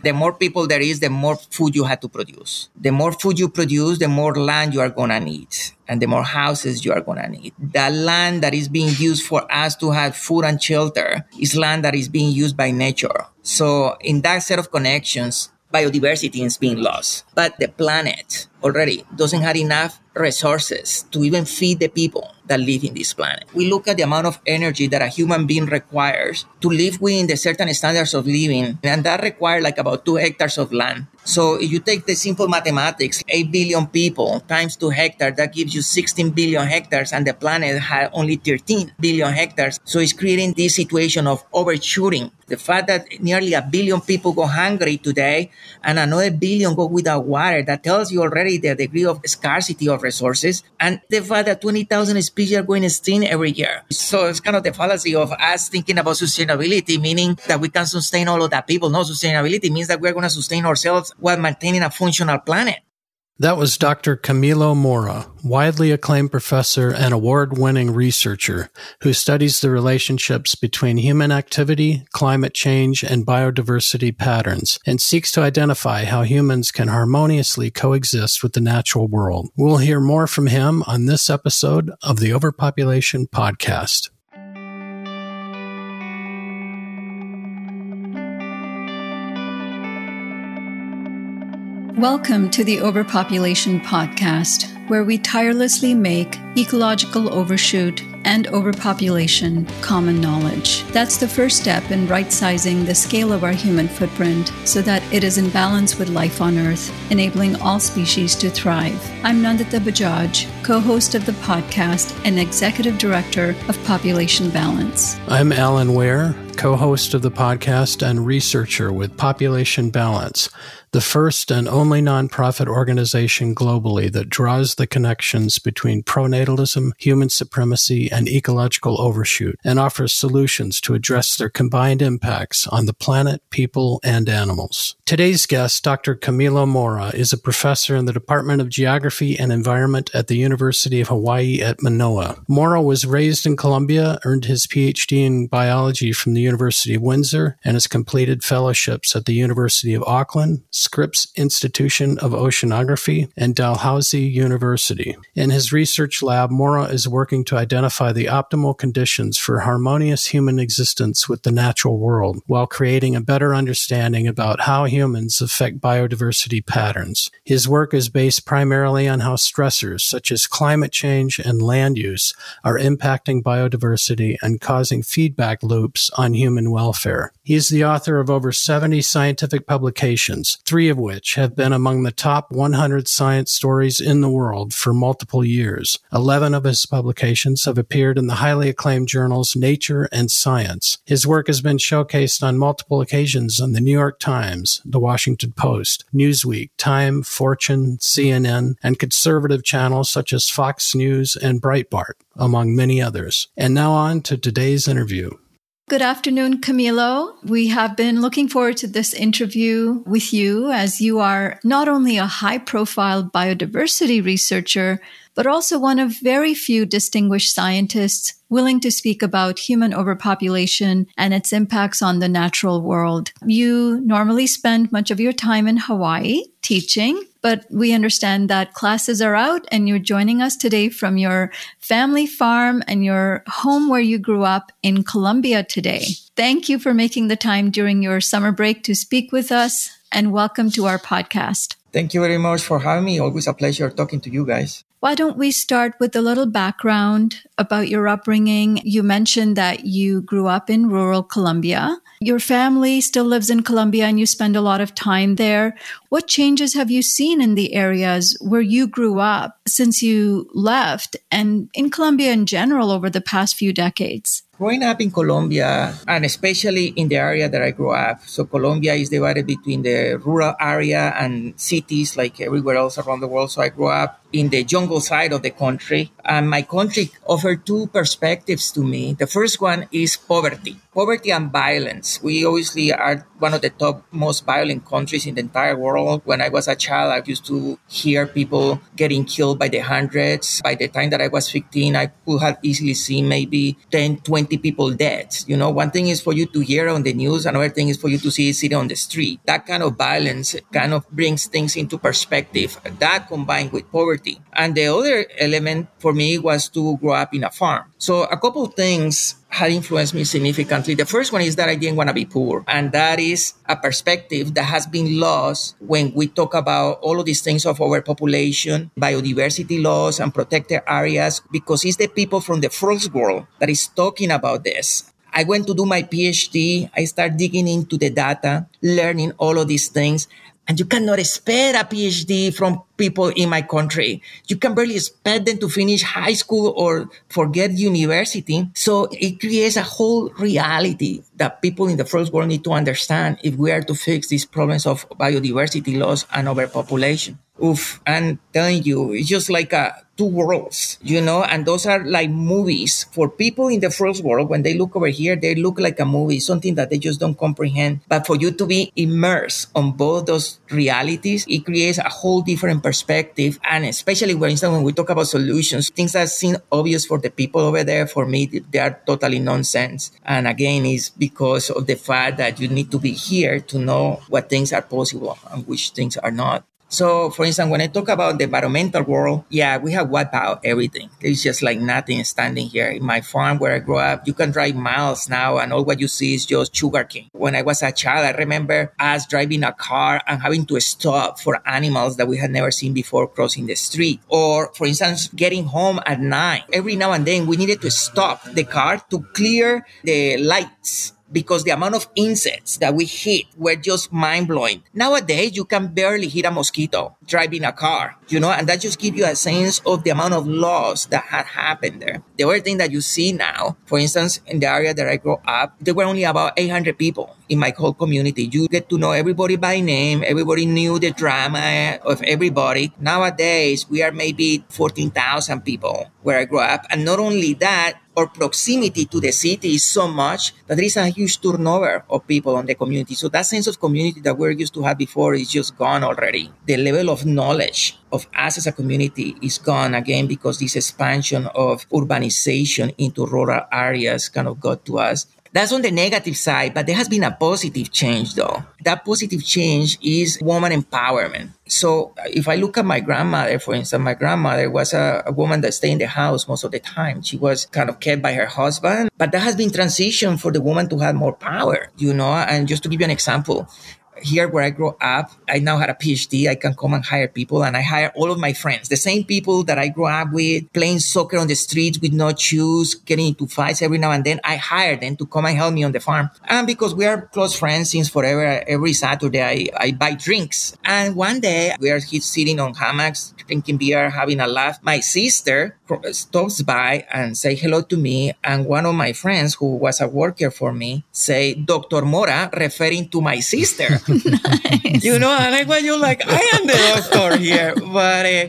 The more people there is, the more food you have to produce. The more food you produce, the more land you are going to need and the more houses you are going to need. The land that is being used for us to have food and shelter is land that is being used by nature. So in that set of connections, biodiversity is being lost. But the planet already doesn't have enough resources to even feed the people that live in this planet. We look at the amount of energy that a human being requires to live within the certain standards of living, and that requires like about two hectares of land. So if you take the simple mathematics, 8 billion people times 2 hectares, that gives you 16 billion hectares, and the planet had only 13 billion hectares. So it's creating this situation of overshooting. The fact that nearly a billion people go hungry today and another billion go without water, that tells you already the degree of scarcity of resources and the fact that 20,000 species are going extinct every year. So it's kind of the fallacy of us thinking about sustainability, meaning that we can sustain all of that people. No, sustainability means that we're going to sustain ourselves while maintaining a functional planet. That was Dr. Camilo Mora, widely acclaimed professor and award winning researcher who studies the relationships between human activity, climate change, and biodiversity patterns and seeks to identify how humans can harmoniously coexist with the natural world. We'll hear more from him on this episode of the Overpopulation Podcast. Welcome to the Overpopulation Podcast, where we tirelessly make ecological overshoot and overpopulation common knowledge. That's the first step in right sizing the scale of our human footprint so that it is in balance with life on Earth, enabling all species to thrive. I'm Nandita Bajaj, co host of the podcast and executive director of Population Balance. I'm Alan Ware, co host of the podcast and researcher with Population Balance the first and only nonprofit organization globally that draws the connections between pronatalism, human supremacy, and ecological overshoot, and offers solutions to address their combined impacts on the planet, people, and animals. Today's guest, Dr. Camilo Mora, is a professor in the Department of Geography and Environment at the University of Hawaii at Manoa. Mora was raised in Colombia, earned his PhD in biology from the University of Windsor, and has completed fellowships at the University of Auckland, Scripps Institution of Oceanography, and Dalhousie University. In his research lab, Mora is working to identify the optimal conditions for harmonious human existence with the natural world while creating a better understanding about how humans affect biodiversity patterns. His work is based primarily on how stressors such as climate change and land use are impacting biodiversity and causing feedback loops on human welfare. He is the author of over 70 scientific publications, three of which have been among the top 100 science stories in the world for multiple years. 11 of his publications have appeared in the highly acclaimed journals Nature and Science. His work has been showcased on multiple occasions on the New York Times, the Washington Post, Newsweek, Time, Fortune, CNN, and conservative channels such as Fox News and Breitbart, among many others. And now on to today's interview. Good afternoon, Camilo. We have been looking forward to this interview with you as you are not only a high profile biodiversity researcher, but also one of very few distinguished scientists willing to speak about human overpopulation and its impacts on the natural world. You normally spend much of your time in Hawaii teaching, but we understand that classes are out and you're joining us today from your family farm and your home where you grew up in Colombia today. Thank you for making the time during your summer break to speak with us and welcome to our podcast. Thank you very much for having me. Always a pleasure talking to you guys. Why don't we start with a little background about your upbringing? You mentioned that you grew up in rural Colombia. Your family still lives in Colombia and you spend a lot of time there. What changes have you seen in the areas where you grew up since you left and in Colombia in general over the past few decades? Growing up in Colombia, and especially in the area that I grew up, so Colombia is divided between the rural area and cities like everywhere else around the world. So I grew up in the jungle side of the country. And my country offered two perspectives to me. The first one is poverty, poverty and violence. We obviously are one of the top most violent countries in the entire world. When I was a child, I used to hear people getting killed by the hundreds. By the time that I was 15, I could have easily seen maybe 10, 20 20 people dead. You know, one thing is for you to hear on the news, another thing is for you to see it sitting on the street. That kind of violence kind of brings things into perspective. That combined with poverty. And the other element for me was to grow up in a farm. So a couple of things had influenced me significantly. The first one is that I didn't want to be poor. And that is a perspective that has been lost when we talk about all of these things of overpopulation, biodiversity loss, and protected areas, because it's the people from the first world that is talking about this. I went to do my PhD. I started digging into the data, learning all of these things. And you cannot expect a PhD from people in my country. You can barely expect them to finish high school or forget university. So it creates a whole reality that people in the first world need to understand if we are to fix these problems of biodiversity loss and overpopulation. Oof, I'm telling you, it's just like a two worlds, you know, and those are like movies for people in the first world. When they look over here, they look like a movie, something that they just don't comprehend. But for you to be immersed on both those realities, it creates a whole different perspective. And especially, for instance, when we talk about solutions, things that seem obvious for the people over there, for me, they are totally nonsense. And again, it's because of the fact that you need to be here to know what things are possible and which things are not. So, for instance, when I talk about the environmental world, yeah, we have wiped out everything. There's just like nothing standing here. In my farm where I grew up, you can drive miles now and all what you see is just sugarcane. When I was a child, I remember us driving a car and having to stop for animals that we had never seen before crossing the street. Or, for instance, getting home at night. Every now and then we needed to stop the car to clear the lights because the amount of insects that we hit were just mind blowing. Nowadays, you can barely hit a mosquito driving a car, you know, and that just gives you a sense of the amount of loss that had happened there. The other thing that you see now, for instance, in the area that I grew up, there were only about 800 people in my whole community. You get to know everybody by name. Everybody knew the drama of everybody. Nowadays, we are maybe 14,000 people where I grew up. And not only that, our proximity to the city is so much that there is a huge turnover of people on the community. So that sense of community that we're used to have before is just gone already. The level of knowledge of us as a community is gone again because this expansion of urbanization into rural areas kind of got to us. That's on the negative side, but there has been a positive change though. That positive change is woman empowerment. So if I look at my grandmother, for instance, my grandmother was a, a, woman that stayed in the house most of the time. She was kind of kept by her husband, but that has been transition for the woman to have more power, you know, and just to give you an example, here where I grew up, I now had a PhD. I can come and hire people and I hire all of my friends, the same people that I grew up with, playing soccer on the streets with no shoes, getting into fights every now and then. I hire them to come and help me on the farm. And because we are close friends since forever, every Saturday I, I buy drinks. And one day we are sitting on hammocks, drinking beer, having a laugh. My sister stops by and say hello to me. And one of my friends who was a worker for me say, Dr. Mora, referring to my sister. nice. You know, and like when you're like, I am the doctor here, but uh,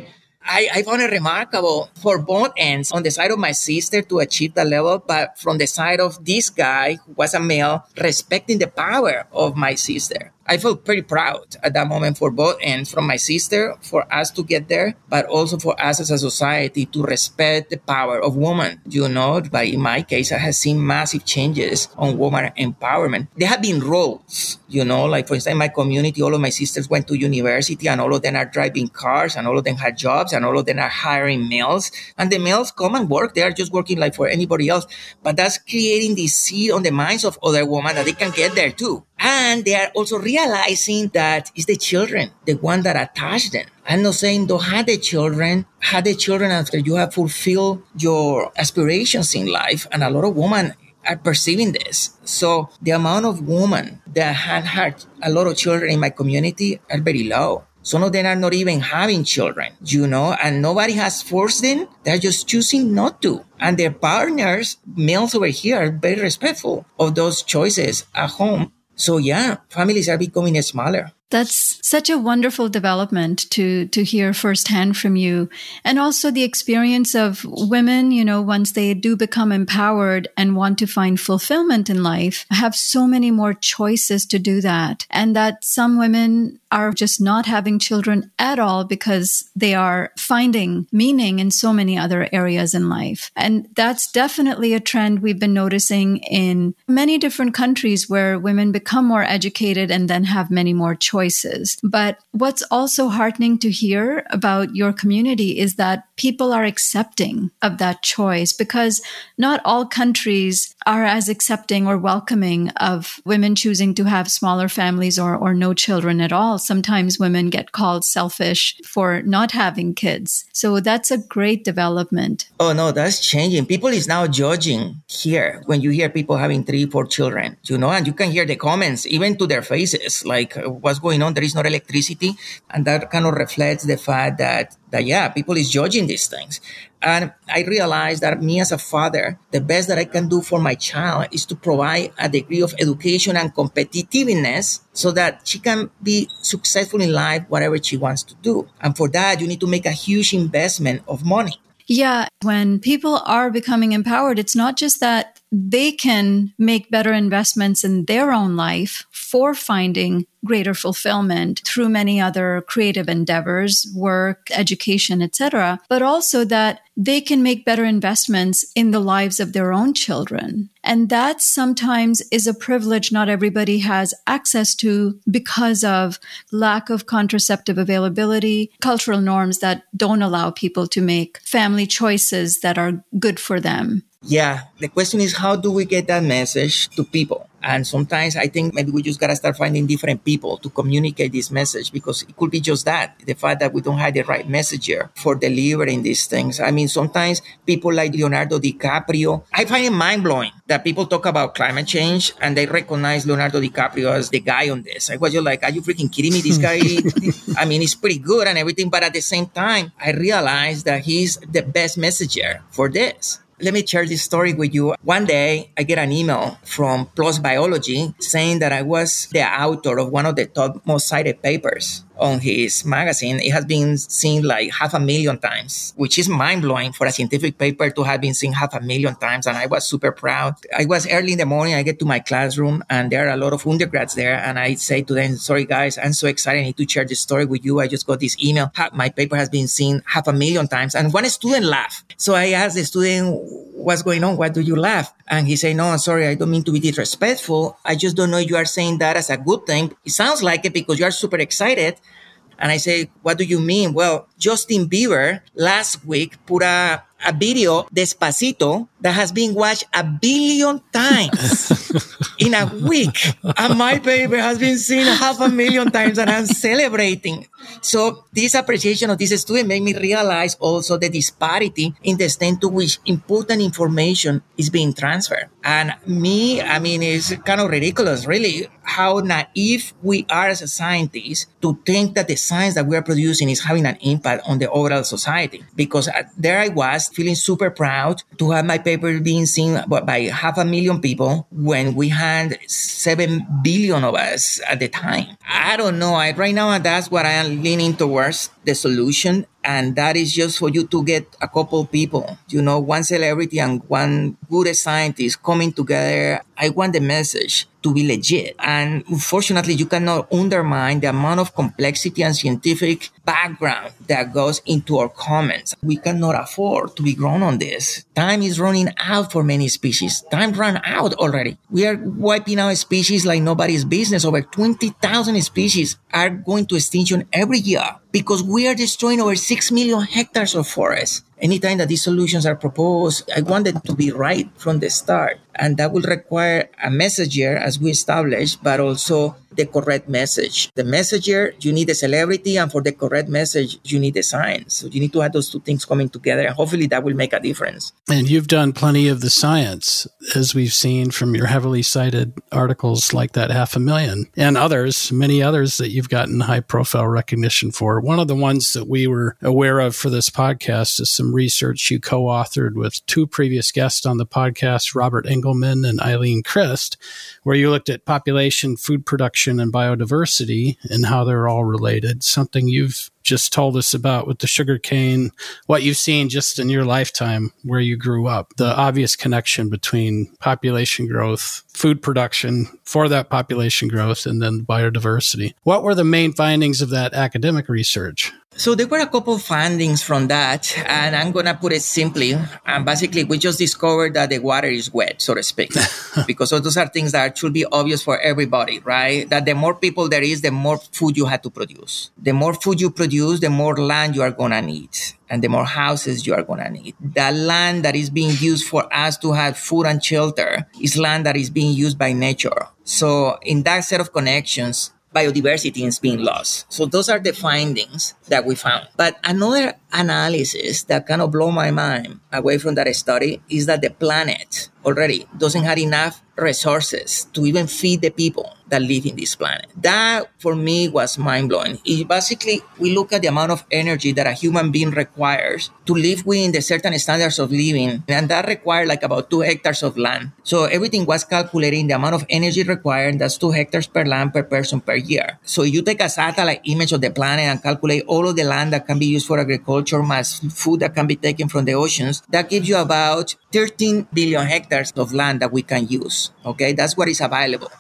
I, I found it remarkable for both ends on the side of my sister to achieve the level, but from the side of this guy who was a male, respecting the power of my sister. I felt pretty proud at that moment for both ends, from my sister for us to get there, but also for us as a society to respect the power of women. You know, but in my case, I have seen massive changes on woman empowerment. There have been roles, you know, like for instance, in my community, all of my sisters went to university and all of them are driving cars and all of them had jobs and all of them are hiring males. And the males come and work. They are just working like for anybody else. But that's creating this seed on the minds of other women that they can get there too. And they are also realizing that it's the children, the one that attach them. I'm not saying don't have the children, have the children after you have fulfilled your aspirations in life. And a lot of women are perceiving this. So the amount of women that have had a lot of children in my community are very low. Some of them are not even having children, you know, and nobody has forced them. They're just choosing not to. And their partners, males over here, are very respectful of those choices at home so yeah, families are becoming smaller. That's such a wonderful development to, to hear firsthand from you. And also the experience of women, you know, once they do become empowered and want to find fulfillment in life, have so many more choices to do that. And that some women are just not having children at all because they are finding meaning in so many other areas in life. And that's definitely a trend we've been noticing in many different countries where women become more educated and then have many more choices choices. But what's also heartening to hear about your community is that people are accepting of that choice because not all countries are as accepting or welcoming of women choosing to have smaller families or, or no children at all. Sometimes women get called selfish for not having kids. So that's a great development. Oh no, that's changing. People is now judging here when you hear people having three, four children, you know, and you can hear the comments even to their faces, like what's going on. There is no electricity. And that kind of reflects the fact that, that yeah, people is judging these things. And I realized that me as a father, the best that I can do for my child is to provide a degree of education and competitiveness so that she can be successful in life, whatever she wants to do. And for that, you need to make a huge investment of money. Yeah. When people are becoming empowered, it's not just that they can make better investments in their own life for finding greater fulfillment through many other creative endeavors, work, education, etc., but also that they can make better investments in the lives of their own children. And that sometimes is a privilege not everybody has access to because of lack of contraceptive availability, cultural norms that don't allow people to make family choices that are good for them. Yeah. The question is, how do we get that message to people? And sometimes I think maybe we just got to start finding different people to communicate this message because it could be just that the fact that we don't have the right messenger for delivering these things. I mean, sometimes people like Leonardo DiCaprio, I find it mind blowing that people talk about climate change and they recognize Leonardo DiCaprio as the guy on this. I was just like, are you freaking kidding me? This guy, I mean, he's pretty good and everything. But at the same time, I realized that he's the best messenger for this. Let me share this story with you. One day, I get an email from PLOS Biology saying that I was the author of one of the top most cited papers on his magazine, it has been seen like half a million times, which is mind blowing for a scientific paper to have been seen half a million times. And I was super proud. I was early in the morning. I get to my classroom and there are a lot of undergrads there. And I say to them, sorry guys, I'm so excited. I need to share this story with you. I just got this email. My paper has been seen half a million times. And one student laughed. So I asked the student, what's going on? Why do you laugh? And he said, no, I'm sorry. I don't mean to be disrespectful. I just don't know you are saying that as a good thing. It sounds like it because you are super excited. And I say, what do you mean? Well, Justin Bieber last week put a, a video, Despacito, that has been watched a billion times in a week. And my paper has been seen half a million times and I'm celebrating. So this appreciation of this student made me realize also the disparity in the extent to which important information is being transferred. And me, I mean, it's kind of ridiculous, really, how naive we are as a scientist to think that the science that we are producing is having an impact on the overall society. Because uh, there I was feeling super proud to have my paper being seen by half a million people when we had 7 billion of us at the time. I don't know. I, right now, that's what I am leaning towards the solution and that is just for you to get a couple people you know one celebrity and one good scientist coming together. I want the message to be legit. And unfortunately you cannot undermine the amount of complexity and scientific background that goes into our comments. We cannot afford to be grown on this. Time is running out for many species. Time ran out already. We are wiping out species like nobody's business. Over 20000 species are going to extinction every year because we are destroying over 6 million hectares of forest. Anytime that these solutions are proposed, I want them to be right from the start. And that will require a messenger, as we established, but also the correct message. The messenger, you need a celebrity, and for the correct message, you need the science. So you need to have those two things coming together, and hopefully that will make a difference. And you've done plenty of the science, as we've seen from your heavily cited articles like that half a million, and others, many others that you've gotten high profile recognition for. One of the ones that we were aware of for this podcast is some some research you co authored with two previous guests on the podcast, Robert Engelman and Eileen Crist, where you looked at population, food production, and biodiversity and how they're all related. Something you've just told us about with the sugarcane, what you've seen just in your lifetime where you grew up, the obvious connection between population growth, food production for that population growth, and then biodiversity. What were the main findings of that academic research? So there were a couple of findings from that, and I'm gonna put it simply. And basically, we just discovered that the water is wet, so to speak, because those are things that should be obvious for everybody, right? That the more people there is, the more food you have to produce. The more food you produce, the more land you are gonna need, and the more houses you are gonna need. The land that is being used for us to have food and shelter is land that is being used by nature. So in that set of connections, biodiversity is being lost. So those are the findings that we found. But another analysis that kind of blow my mind away from that study is that the planet already doesn't have enough resources to even feed the people that live in this planet. That for me was mind blowing. It Basically, we look at the amount of energy that a human being requires to live within the certain standards of living, and that required like about two hectares of land. So everything was calculating the amount of energy required. That's two hectares per land per person per year. So you take a satellite image of the planet and calculate all of the land that can be used for agriculture, plus food that can be taken from the oceans. That gives you about 13 billion hectares of land that we can use. Okay, that's what is available.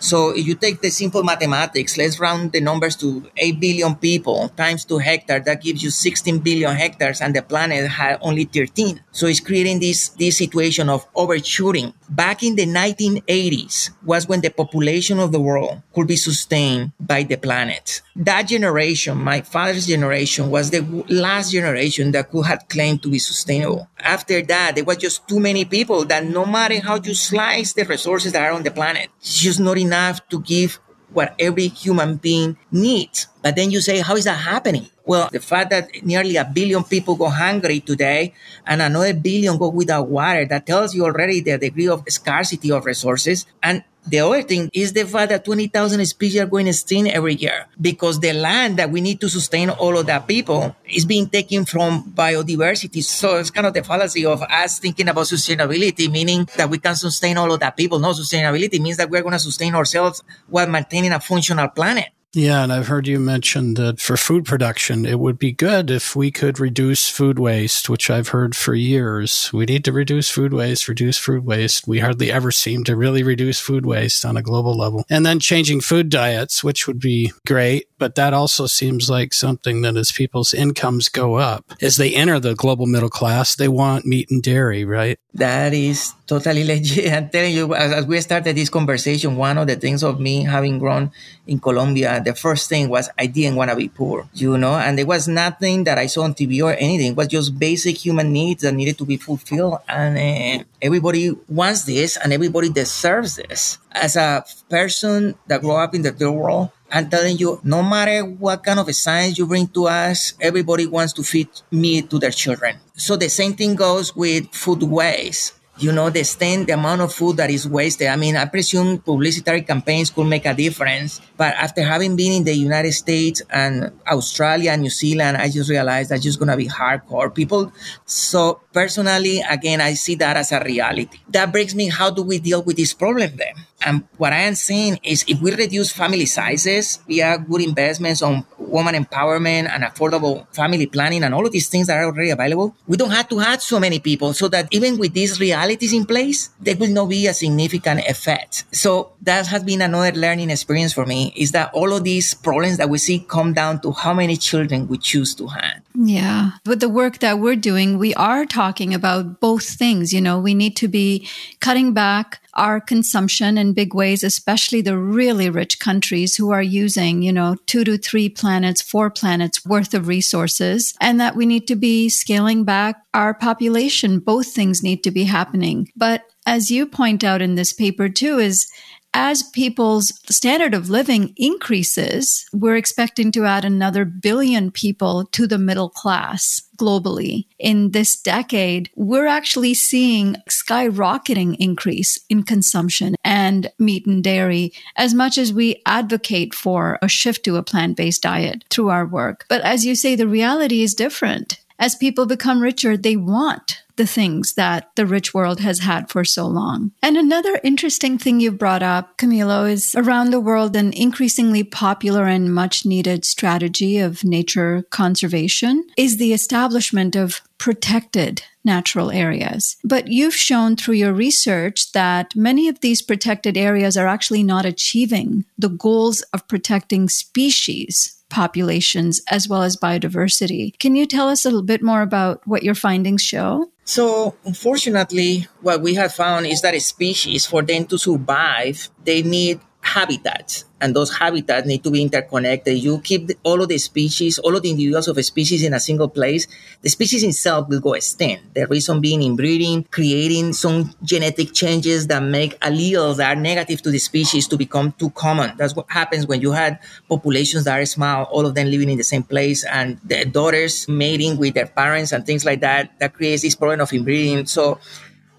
So if you take the simple mathematics, let's round the numbers to 8 billion people times 2 hectares, that gives you 16 billion hectares and the planet had only 13. So it's creating this, this situation of overshooting. Back in the 1980s was when the population of the world could be sustained by the planet. That generation, my father's generation, was the last generation that could have claimed to be sustainable. After that, there was just too many people that no matter how you slice the resources that are on the planet, it's just not enough to give what every human being needs. But then you say, how is that happening? Well, the fact that nearly a billion people go hungry today and another billion go without water, that tells you already the degree of scarcity of resources. And the other thing is the fact that 20,000 species are going extinct every year because the land that we need to sustain all of that people is being taken from biodiversity. So it's kind of the fallacy of us thinking about sustainability, meaning that we can sustain all of that people. No, sustainability means that we're going to sustain ourselves while maintaining a functional planet. Yeah, and I've heard you mention that for food production, it would be good if we could reduce food waste, which I've heard for years. We need to reduce food waste, reduce food waste. We hardly ever seem to really reduce food waste on a global level. And then changing food diets, which would be great, but that also seems like something that as people's incomes go up, as they enter the global middle class, they want meat and dairy, right? That is totally legit. I'm telling you, as, we started this conversation, one of the things of me having grown in Colombia, the first thing was I didn't want to be poor, you know, and there was nothing that I saw on TV or anything. It was just basic human needs that needed to be fulfilled. And uh, everybody wants this and everybody deserves this. As a person that grew up in the third world, I'm telling you, no matter what kind of science you bring to us, everybody wants to feed meat to their children. So the same thing goes with food waste you know, the extent, the amount of food that is wasted. I mean, I presume publicitary campaigns could make a difference. But after having been in the United States and Australia and New Zealand, I just realized that's just going to be hardcore. People, so personally, again, I see that as a reality. That brings me, how do we deal with this problem then? And what I am saying is if we reduce family sizes via good investments on woman empowerment and affordable family planning and all of these things that are already available, we don't have to have so many people so that even with these realities in place, there will not be a significant effect. So that has been another learning experience for me is that all of these problems that we see come down to how many children we choose to have. Yeah. With the work that we're doing, we are talking about both things. You know, we need to be cutting back our consumption in big ways, especially the really rich countries who are using, you know, two to three planets, four planets worth of resources, and that we need to be scaling back our population. Both things need to be happening. But as you point out in this paper too, is as people's standard of living increases, we're expecting to add another billion people to the middle class globally. In this decade, we're actually seeing skyrocketing increase in consumption and meat and dairy as much as we advocate for a shift to a plant-based diet through our work. But as you say, the reality is different. As people become richer, they want the things that the rich world has had for so long. And another interesting thing you brought up, Camilo, is around the world an increasingly popular and much needed strategy of nature conservation is the establishment of protected natural areas. But you've shown through your research that many of these protected areas are actually not achieving the goals of protecting species populations as well as biodiversity. Can you tell us a little bit more about what your findings show? So, unfortunately, what we have found is that a species, for them to survive, they need habitats and those habitats need to be interconnected. You keep all of the species, all of the individuals of a species in a single place, the species itself will go extinct. The reason being inbreeding, creating some genetic changes that make alleles that are negative to the species to become too common. That's what happens when you had populations that are small, all of them living in the same place, and the daughters mating with their parents and things like that. That creates this problem of inbreeding. So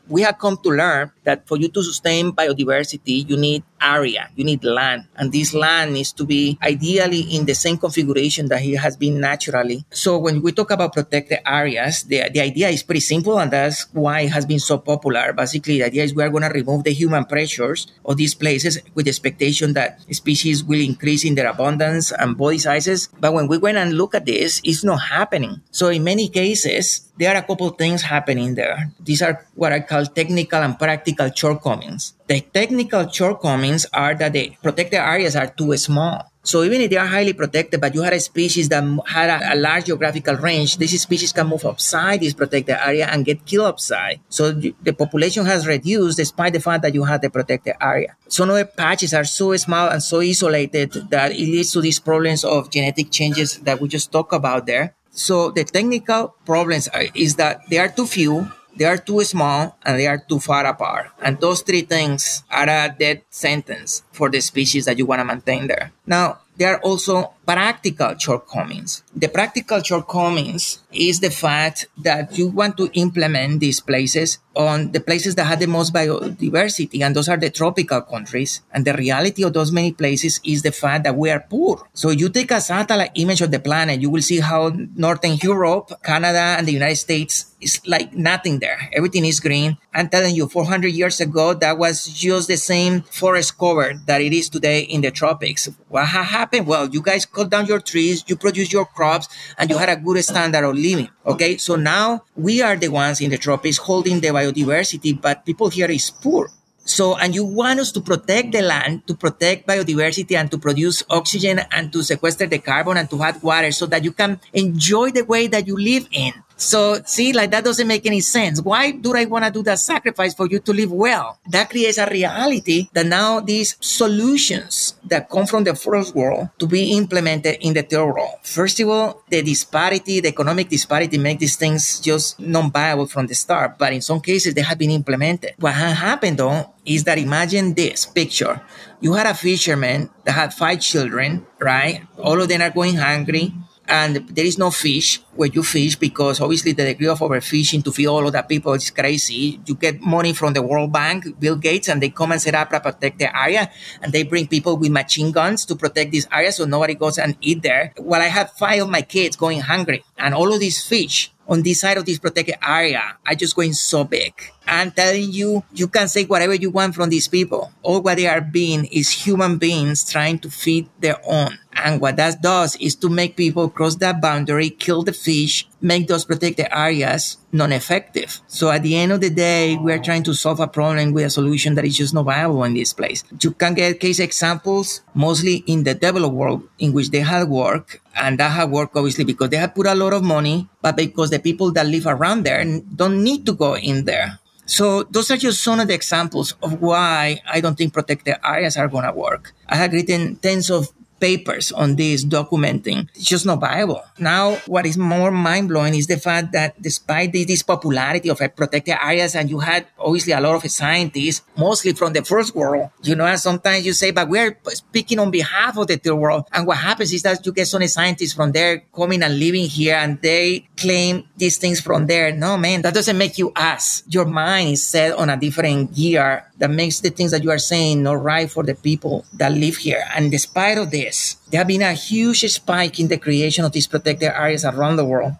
we have come to learn that for you to sustain biodiversity, you need area, you need land. And this land needs to be ideally in the same configuration that it has been naturally. So when we talk about protected areas, the, the idea is pretty simple and that's why it has been so popular. Basically, the idea is we are going to remove the human pressures of these places with the expectation that species will increase in their abundance and body sizes. But when we went and look at this, it's not happening. So in many cases, there are a couple things happening there. These are what I call technical and practical shortcomings. The technical shortcomings are that the protected areas are too small. So even if they are highly protected, but you had a species that had a, a, large geographical range, this species can move outside this protected area and get killed outside. So the population has reduced despite the fact that you had the protected area. Some of the patches are so small and so isolated that it leads to these problems of genetic changes that we just talked about there. So the technical problems are, is that they are too few they are too small and they are too far apart. And those three things are a dead sentence for the species that you want to maintain there. Now, there are also practical shortcomings. The practical shortcomings is the fact that you want to implement these places on the places that have the most biodiversity, and those are the tropical countries. And the reality of those many places is the fact that we are poor. So you take a satellite image of the planet, you will see how Northern Europe, Canada, and the United States is like nothing there. Everything is green. I'm telling you, 400 years ago, that was just the same forest cover that it is today in the tropics. What happened? Well, you guys cut down your trees, you produce your crops, and you had a good standard of living. Okay. So now we are the ones in the tropics holding the biodiversity, but people here is poor. So, and you want us to protect the land, to protect biodiversity and to produce oxygen and to sequester the carbon and to have water so that you can enjoy the way that you live in. So see, like that doesn't make any sense. Why do I want to do that sacrifice for you to live well? That creates a reality that now these solutions that come from the first world to be implemented in the third world. First of all, the disparity, the economic disparity make these things just non-viable from the start. But in some cases, they have been implemented. What has happened though is that imagine this picture. You had a fisherman that had five children, right? All of them are going hungry and there is no fish where you fish because obviously the degree of overfishing to feed all of the people is crazy. You get money from the World Bank, Bill Gates, and they come and set up a protected area, and they bring people with machine guns to protect this area so nobody goes and eat there. While I have five of my kids going hungry, and all of these fish on this side of this protected area are just going so big. I'm telling you, you can say whatever you want from these people. All what they are being is human beings trying to feed their own. And what that does is to make people cross that boundary, kill the fish, make those protected areas non-effective. So at the end of the day, we're trying to solve a problem with a solution that is just not viable in this place. You can get case examples mostly in the developed world in which they had work and that had worked obviously because they had put a lot of money, but because the people that live around there don't need to go in there. So those are just some of the examples of why I don't think protected areas are going to work. I have written tens of papers on this documenting. It's just not viable. Now, what is more mind blowing is the fact that despite this popularity of uh, protected areas, and you had obviously a lot of scientists, mostly from the first world, you know, and sometimes you say, but we're speaking on behalf of the third world. And what happens is that you get some scientists from there coming and living here and they claim these things from there. No, man, that doesn't make you us. Your mind is set on a different gear that makes the things that you are saying not right for the people that live here. And despite of this, there have been a huge spike in the creation of these protected areas around the world.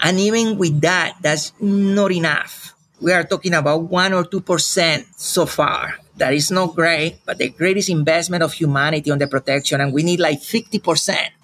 And even with that, that's not enough. We are talking about one or 2% so far. That is not great, but the greatest investment of humanity on the protection, and we need like 50%.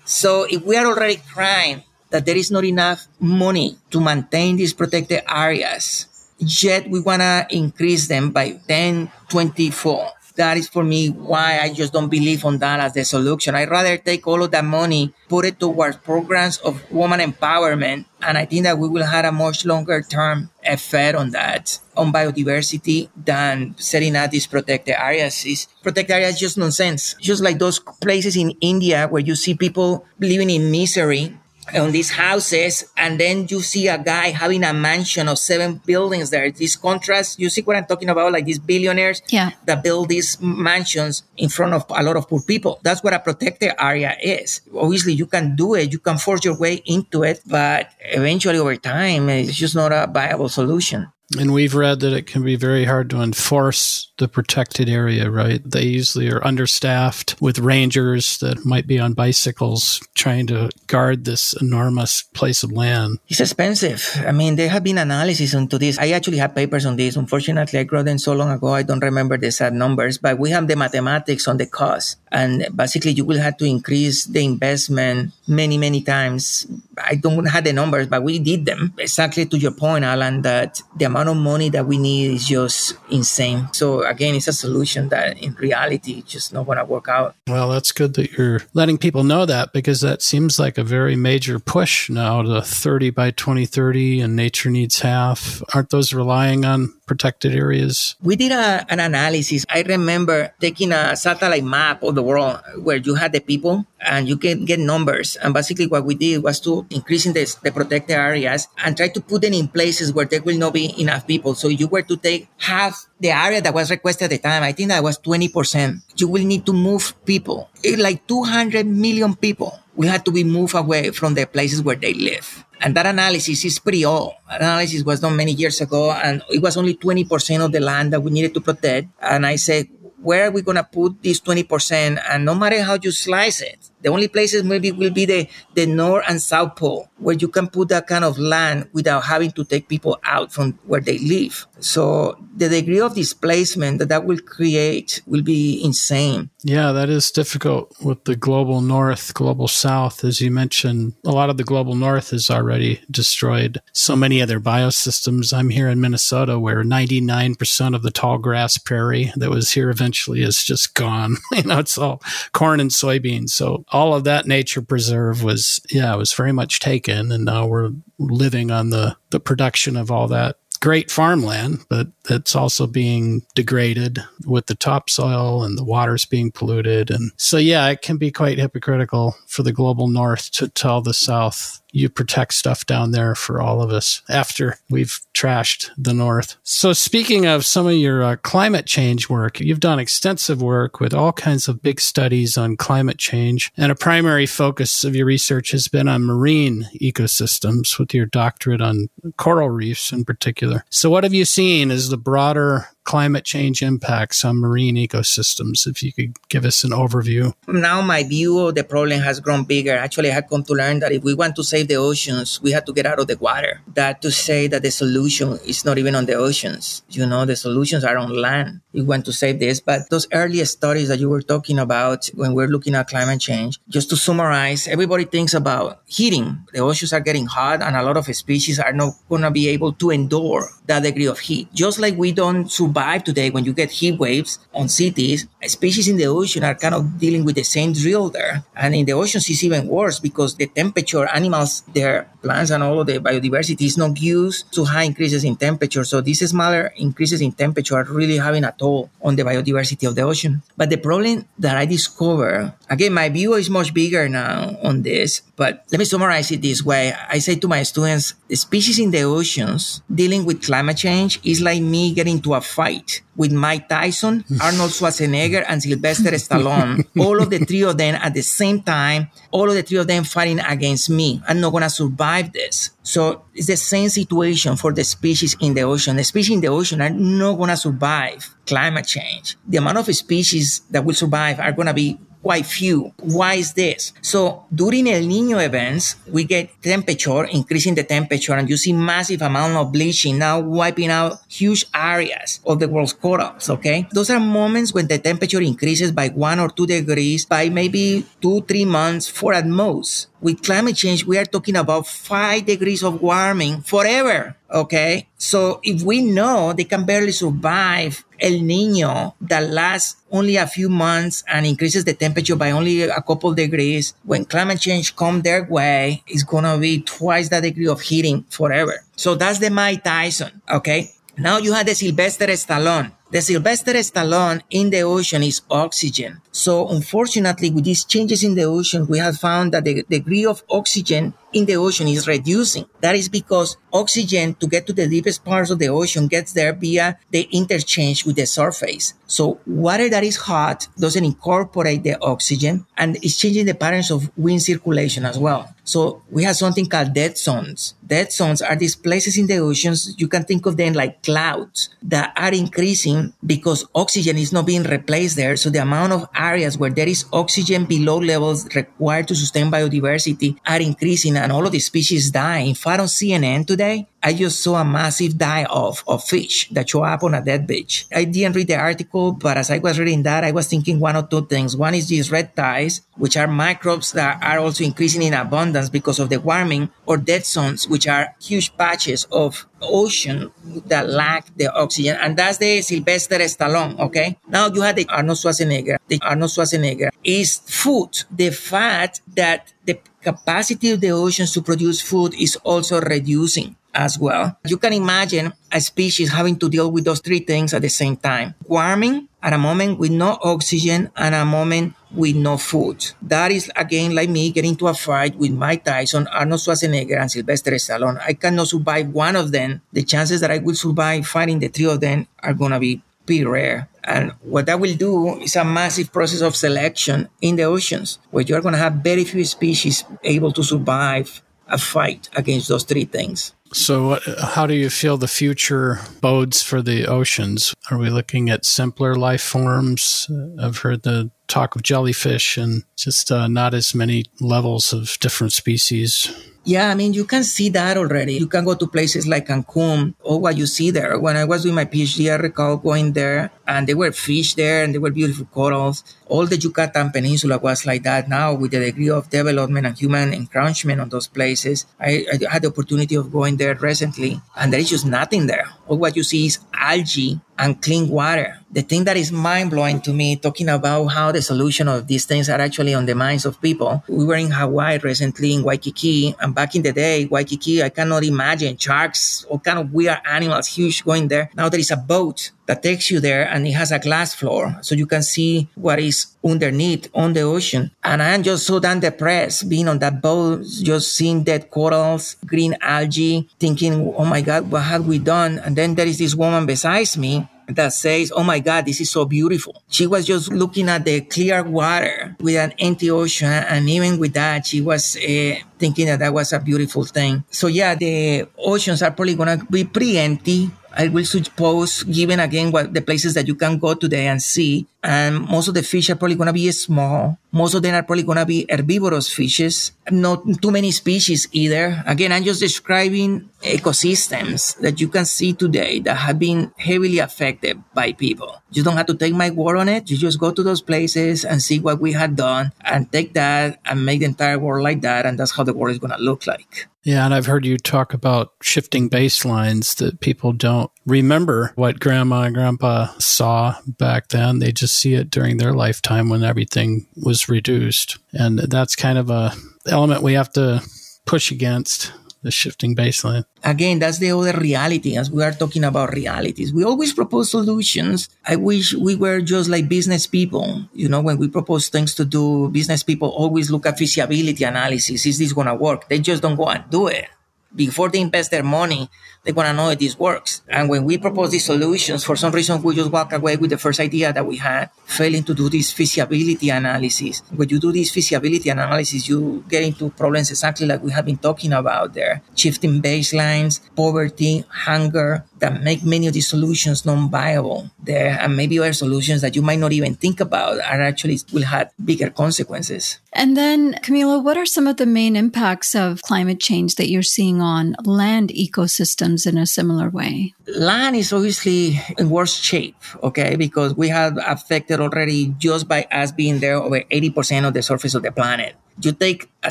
So if we are already crying that there is not enough money to maintain these protected areas, yet we want to increase them by 10, 24 that is for me why I just don't believe on that as the solution. I'd rather take all of that money, put it towards programs of woman empowerment, and I think that we will have a much longer term effect on that, on biodiversity, than setting up these protected areas. Is protected areas just nonsense. Just like those places in India where you see people living in misery on these houses and then you see a guy having a mansion of seven buildings there. This contrast you see what i'm talking about like these billionaires yeah. that build these mansions in front of a lot of poor people. That's what a protected area is. Obviously you can do it. You can force your way into it but eventually over time it's just not a viable solution and we've read that it can be very hard to enforce the protected area, right? They usually are understaffed with rangers that might be on bicycles trying to guard this enormous place of land. It's expensive. I mean, there have been analyses into this. I actually have papers on this. Unfortunately, I wrote them so long ago, I don't remember the exact numbers, but we have the mathematics on the cost. And basically, you will have to increase the investment many, many times. I don't have the numbers, but we did them. Exactly to your point, Alan, that the amount of money that we need is just insane. So again, it's a solution that in reality just not going to work out. Well, that's good that you're letting people know that because that seems like a very major push now to 30 by 2030 and nature needs half. Aren't those relying on protected areas? We did a, an analysis. I remember taking a satellite map of the world where you had the people and you can get numbers. And basically what we did was to increasing the, the protected areas and try to put them in places where there will not be enough people. So you were to take half the area that was requested at the time. I think that was 20%. You will need to move people. It, like 200 million people will have to be moved away from the places where they live. And that analysis is pretty old. Analysis was done many years ago, and it was only 20% of the land that we needed to protect. And I said, where are we going to put this 20%? And no matter how you slice it, the only places maybe will be the, the North and South Pole, where you can put that kind of land without having to take people out from where they live. So the degree of displacement that that will create will be insane. Yeah, that is difficult with the global north, global south. As you mentioned, a lot of the global north has already destroyed so many of their biosystems. I'm here in Minnesota where 99% of the tall grass prairie that was here eventually is just gone. you know, it's all corn and soybeans. So all of that nature preserve was, yeah, it was very much taken. And now we're living on the, the production of all that great farmland, but it's also being degraded with the topsoil and the waters being polluted. And so, yeah, it can be quite hypocritical for the global north to tell the south you protect stuff down there for all of us after we've trashed the north. So, speaking of some of your uh, climate change work, you've done extensive work with all kinds of big studies on climate change, and a primary focus of your research has been on marine ecosystems with your doctorate on coral reefs in particular. So, what have you seen as the broader climate change impacts on marine ecosystems? If you could give us an overview. Now, my view of the problem has grown bigger. Actually, I had come to learn that if we want to save the oceans, we have to get out of the water. That to say that the solution is not even on the oceans. You know, the solutions are on land. You want to save this. But those early studies that you were talking about when we're looking at climate change, just to summarize, everybody thinks about heating. The oceans are getting hot and a lot of species are not going to be able to endure that degree of heat. Just like we don't survive today when you get heat waves on cities, species in the ocean are kind of dealing with the same drill there. And in the oceans, it's even worse because the temperature, animals, their plants and all of the biodiversity is not used to high increases in temperature. So these smaller increases in temperature are really having a toll on the biodiversity of the ocean. But the problem that I discovered, again, my view is much bigger now on this, but let me summarize it this way. I say to my students, the species in the oceans dealing with climate change is like me getting to a fight with Mike Tyson, Arnold Schwarzenegger, and Sylvester Stallone. all of the three of them at the same time, all of the three of them fighting against me. I'm not going to survive this. So it's the same situation for the species in the ocean. The species in the ocean are not going to survive climate change. The amount of species that will survive are going to be quite few. Why is this? So during El Nino events, we get temperature, increasing the temperature, and you see massive amount of bleaching now wiping out huge areas of the world's corals. Okay. Those are moments when the temperature increases by one or two degrees by maybe two, three months for at most with climate change, we are talking about five degrees of warming forever. Okay. So if we know they can barely survive El Nino that lasts only a few months and increases the temperature by only a couple degrees, when climate change come their way, it's going to be twice that degree of heating forever. So that's the Mike Tyson. Okay. Now you have the Sylvester Stallone. The Sylvester Stallone in the ocean is oxygen. So unfortunately, with these changes in the ocean, we have found that the degree of oxygen in the ocean is reducing. That is because oxygen to get to the deepest parts of the ocean gets there via the interchange with the surface. So water that is hot doesn't incorporate the oxygen and it's changing the patterns of wind circulation as well. So we have something called dead zones. Dead zones are these places in the oceans. You can think of them like clouds that are increasing because oxygen is not being replaced there. So the amount of areas where there is oxygen below levels required to sustain biodiversity are increasing and all of these species die. In fact, on CNN today, I just saw a massive die off of fish that show up on a dead beach. I didn't read the article, but as I was reading that, I was thinking one or two things. One is these red tides, which are microbes that are also increasing in abundance because of the warming, or dead zones, which are huge patches of ocean that lack the oxygen. And that's the Sylvester Stallone, okay? Now you have the Arnold Schwarzenegger. The Arnold Schwarzenegger is food, the fat that the capacity of the oceans to produce food is also reducing as well. You can imagine a species having to deal with those three things at the same time. Warming at a moment with no oxygen and a moment with no food. That is again like me getting into a fight with Mike Tyson, Arnold Schwarzenegger, and Sylvester Stallone. I cannot survive one of them. The chances that I will survive fighting the three of them are gonna be pretty rare. And what that will do is a massive process of selection in the oceans, where you're gonna have very few species able to survive a fight against those three things. So, how do you feel the future bodes for the oceans? Are we looking at simpler life forms? I've heard the talk of jellyfish and just uh, not as many levels of different species. Yeah, I mean, you can see that already. You can go to places like Cancun or what you see there. When I was doing my PhD, I recall going there and there were fish there and there were beautiful corals. All the Yucatan Peninsula was like that now with the degree of development and human encroachment on those places. I, I had the opportunity of going there recently and there is just nothing there. All what you see is algae and clean water. The thing that is mind blowing to me, talking about how the solution of these things are actually on the minds of people. We were in Hawaii recently in Waikiki, and back in the day, Waikiki, I cannot imagine sharks, all kind of weird animals, huge going there. Now there is a boat that takes you there and it has a glass floor so you can see what is underneath on the ocean. And I am just so damn depressed being on that boat, just seeing dead corals, green algae, thinking, oh my God, what have we done? And then there is this woman besides me that says, Oh my God, this is so beautiful. She was just looking at the clear water with an empty ocean. And even with that, she was uh, thinking that that was a beautiful thing. So yeah, the oceans are probably going to be pretty empty I will suppose, given again what the places that you can go today and see, and most of the fish are probably going to be small. Most of them are probably going to be herbivorous fishes, not too many species either. Again, I'm just describing ecosystems that you can see today that have been heavily affected by people. You don't have to take my word on it. You just go to those places and see what we had done and take that and make the entire world like that. And that's how the world is going to look like. Yeah, and I've heard you talk about shifting baselines that people don't remember what grandma and grandpa saw back then. They just see it during their lifetime when everything was reduced. And that's kind of a element we have to push against the shifting baseline. Again, that's the other reality as we are talking about realities. We always propose solutions. I wish we were just like business people. You know, when we propose things to do, business people always look at feasibility analysis. Is this going to work? They just don't go and do it before they invest their money, they want to know if this works. And when we propose these solutions, for some reason, we just walk away with the first idea that we had, failing to do this feasibility analysis. When you do this feasibility analysis, you get into problems exactly like we have been talking about there. Shifting baselines, poverty, hunger, that make many of these solutions non-viable there and maybe other solutions that you might not even think about are actually will have bigger consequences. And then, Camilo, what are some of the main impacts of climate change that you're seeing on land ecosystems in a similar way? Land is obviously in worse shape, okay, because we have affected already just by us being there over 80% of the surface of the planet. You take a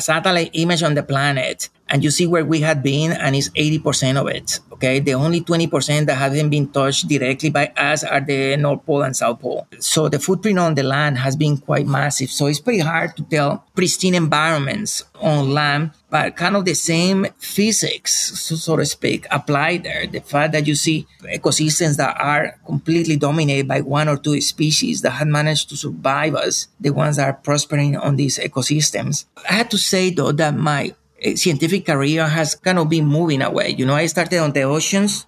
satellite image on the planet and you see where we had been, and it's 80% of it. Okay. The only 20% that haven't been touched directly by us are the North Pole and South Pole. So the footprint on the land has been quite massive. So it's pretty hard to tell pristine environments on land, but kind of the same physics, so, so to speak, apply there. The fact that you see ecosystems that are completely dominated by one or two species that have managed to survive us, the ones that are prospering on these ecosystems. I had to say though that my eh, scientific career has kind of been moving away. You know, I started on the oceans,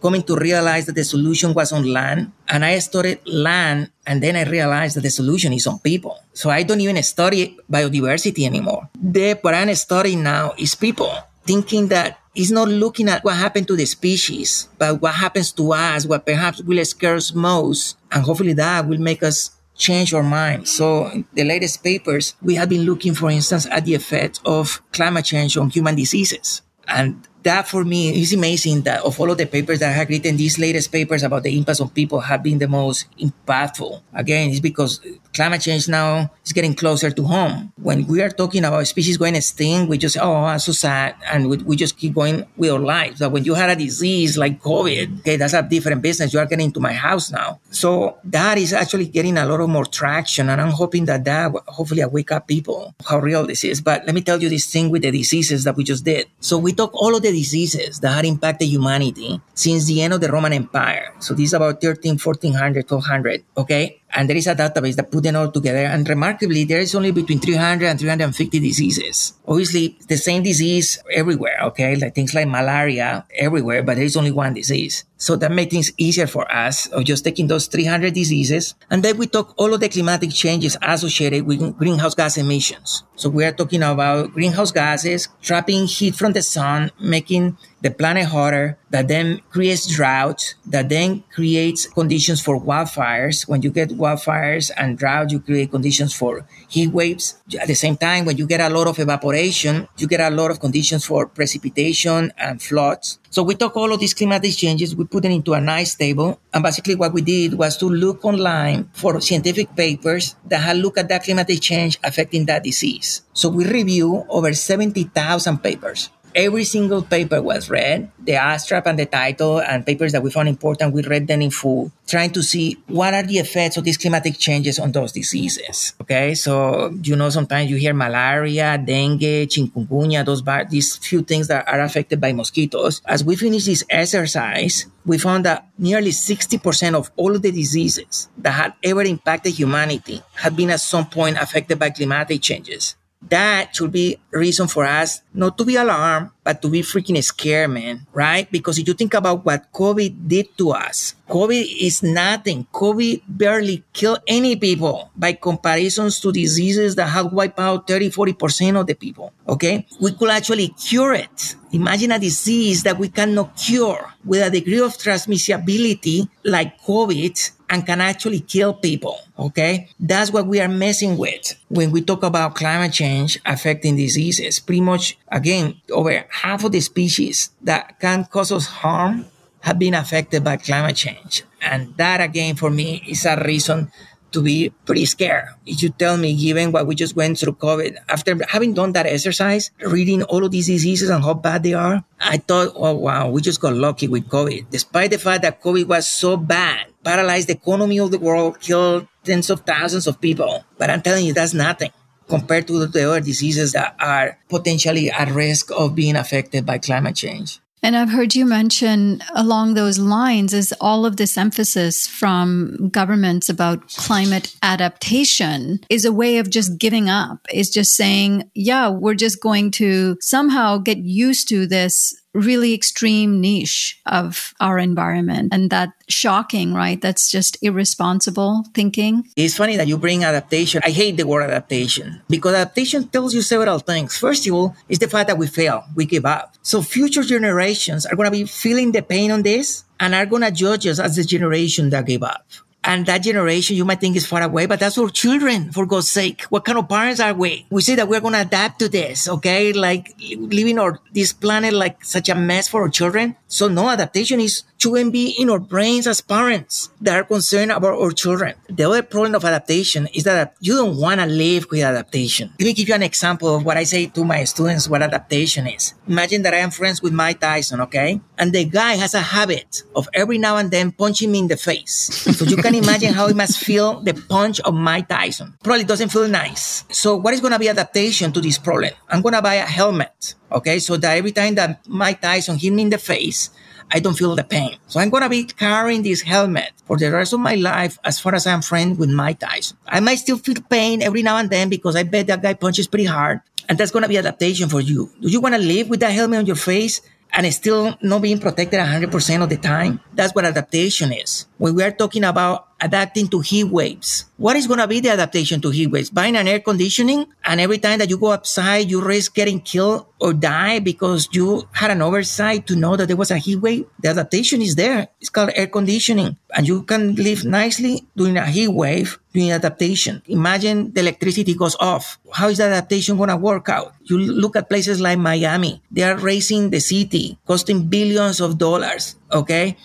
coming to realize that the solution was on land, and I studied land, and then I realized that the solution is on people. So I don't even study biodiversity anymore. The what I'm studying now is people, thinking that it's not looking at what happened to the species, but what happens to us, what perhaps will scare us most, and hopefully that will make us change our mind. So the latest papers, we have been looking, for instance, at the effect of climate change on human diseases. And that for me is amazing that of all of the papers that I have written, these latest papers about the impacts on people have been the most impactful. Again, it's because climate change now is getting closer to home. When we are talking about species going extinct, we just, oh, I'm so sad. And we, we just keep going with our lives. But when you had a disease like COVID, okay, that's a different business. You are getting into my house now. So that is actually getting a lot of more traction. And I'm hoping that that hopefully I wake up people how real this is. But let me tell you this thing with the diseases that we just did. So we took all of the diseases that had impacted humanity since the end of the Roman Empire. So this is about 13, 1400, 1200. Okay. And there is a database that put them all together. And remarkably, there is only between 300 and 350 diseases. Obviously, the same disease everywhere, okay? Like things like malaria everywhere, but there is only one disease. So that made things easier for us of just taking those 300 diseases. And then we talk all of the climatic changes associated with greenhouse gas emissions. So we are talking about greenhouse gases trapping heat from the sun, making the planet hotter, that then creates drought, that then creates conditions for wildfires. When you get wildfires and drought, you create conditions for heat waves. At the same time, when you get a lot of evaporation, you get a lot of conditions for precipitation and floods. So we took all of these climatic changes, we put them into a nice table. And basically what we did was to look online for scientific papers that had looked at that climatic change affecting that disease. So we review over 70,000 papers every single paper was read, the abstract and the title and papers that we found important, we read them in full, trying to see what are the effects of these climatic changes on those diseases. Okay. So, you know, sometimes you hear malaria, dengue, chikungunya, those bar- these few things that are affected by mosquitoes. As we finished this exercise, we found that nearly 60% of all of the diseases that had ever impacted humanity had been at some point affected by climatic changes that should be reason for us not to be alarmed, but to be freaking scared, man, right? Because if you think about what COVID did to us, COVID is nothing. COVID barely killed any people by comparisons to diseases that have wiped out 30, 40% of the people. Okay. We could actually cure it. Imagine a disease that we cannot cure with a degree of transmissibility like COVID and can actually kill people. Okay. That's what we are messing with when we talk about climate change affecting diseases. Pretty much, again, over half of the species that can cause us harm have been affected by climate change. And that again, for me, is a reason to be pretty scared. If you tell me, given what we just went through COVID, after having done that exercise, reading all of these diseases and how bad they are, I thought, oh wow, we just got lucky with COVID. Despite the fact that COVID was so bad, paralyzed the economy of the world, killed tens of thousands of people. But I'm telling you, that's nothing compared to the other diseases that are potentially at risk of being affected by climate change. And I've heard you mention along those lines is all of this emphasis from governments about climate adaptation is a way of just giving up, is just saying, yeah, we're just going to somehow get used to this really extreme niche of our environment and that shocking, right? That's just irresponsible thinking. It's funny that you bring adaptation. I hate the word adaptation because adaptation tells you several things. First of all, is the fact that we fail, we give up. So future generations are going to be feeling the pain on this and are going to judge us as the generation that gave up. And that generation you might think is far away, but that's our children, for God's sake. What kind of parents are we? We say that we're going to adapt to this, okay? Like living our, this planet like such a mess for our children. So no adaptation is shouldn't be in our brains as parents that are concerned about our children. The other problem of adaptation is that you don't want to live with adaptation. Let me give you an example of what I say to my students what adaptation is. Imagine that I am friends with Mike Tyson, okay? And the guy has a habit of every now and then punching me in the face. So you can imagine how it must feel the punch of Mike Tyson. Probably doesn't feel nice. So what is going to be adaptation to this problem? I'm going to buy a helmet, okay? So that every time that Mike Tyson hit me in the face, I don't feel the pain. So I'm to be carrying this helmet for the rest of my life as far as I'm friends with Mike Tyson. I might still feel pain every now and then because I bet that guy punches pretty hard. And that's to be adaptation for you. Do you want to live with that helmet on your face and still not being protected 100% of the time? That's what adaptation is. When we are talking about adapting to heat waves. What is going to be the adaptation to heat waves? Buying an air conditioning and every time that you go outside, you risk getting killed or die because you had an oversight to know that there was a heat wave. The adaptation is there. It's called air conditioning and you can live nicely during a heat wave during adaptation. Imagine the electricity goes off. How is the adaptation going to work out? You look at places like Miami. They are raising the city, costing billions of dollars. Okay.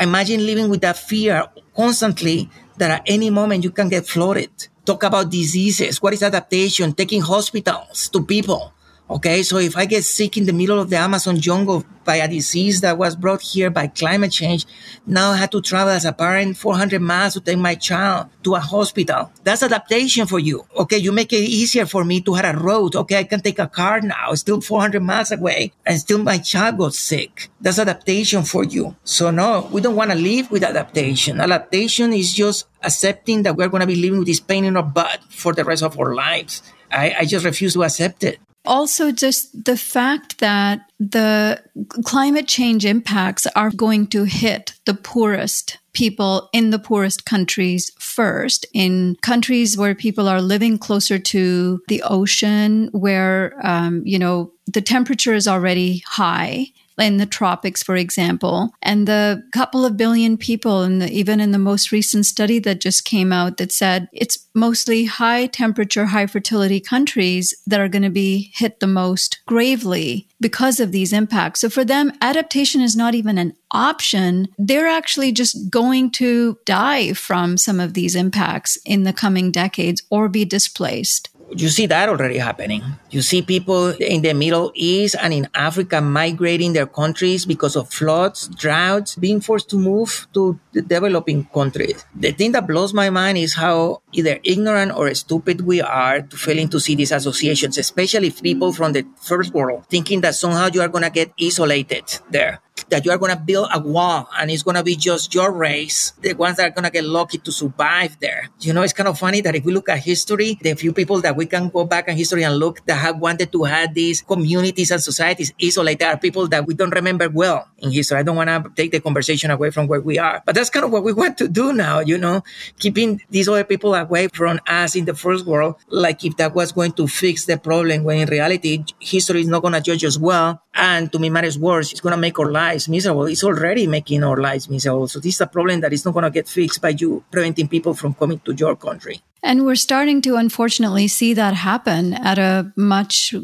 Imagine living with that fear constantly that at any moment you can get flooded. Talk about diseases. What is adaptation? Taking hospitals to people. Okay, so if I get sick in the middle of the Amazon jungle by a disease that was brought here by climate change, now I have to travel as a parent 400 miles to take my child to a hospital. That's adaptation for you. Okay, you make it easier for me to have a road. Okay, I can take a car now, still 400 miles away, and still my child got sick. That's adaptation for you. So no, we don't want to live with adaptation. Adaptation is just accepting that we're going to be living with this pain in our butt for the rest of our lives. I, I just refuse to accept it. Also, just the fact that the climate change impacts are going to hit the poorest people in the poorest countries first, in countries where people are living closer to the ocean, where, um, you know, the temperature is already high in the tropics, for example, and the couple of billion people, and even in the most recent study that just came out that said it's mostly high temperature, high fertility countries that are going to be hit the most gravely because of these impacts. So for them, adaptation is not even an option. They're actually just going to die from some of these impacts in the coming decades or be displaced you see that already happening. You see people in the Middle East and in Africa migrating their countries because of floods, droughts, being forced to move to the developing countries. The thing that blows my mind is how either ignorant or stupid we are to failing to see these associations, especially people from the first world, thinking that somehow you are going to get isolated there that you are going to build a wall and it's going to be just your race, the ones that are going to get lucky to survive there. You know, it's kind of funny that if we look at history, the few people that we can go back in history and look that have wanted to have these communities and societies isolated are people that we don't remember well in history. I don't want to take the conversation away from where we are, but that's kind of what we want to do now, you know, keeping these other people away from us in the first world, like if that was going to fix the problem, when in reality, history is not going to judge us well. And to me, matters worse, it's going to make our lives lives miserable. It's already making our lives miserable. So this is a problem that is not going to get fixed by you preventing people from coming to your country. And we're starting to unfortunately see that happen at a much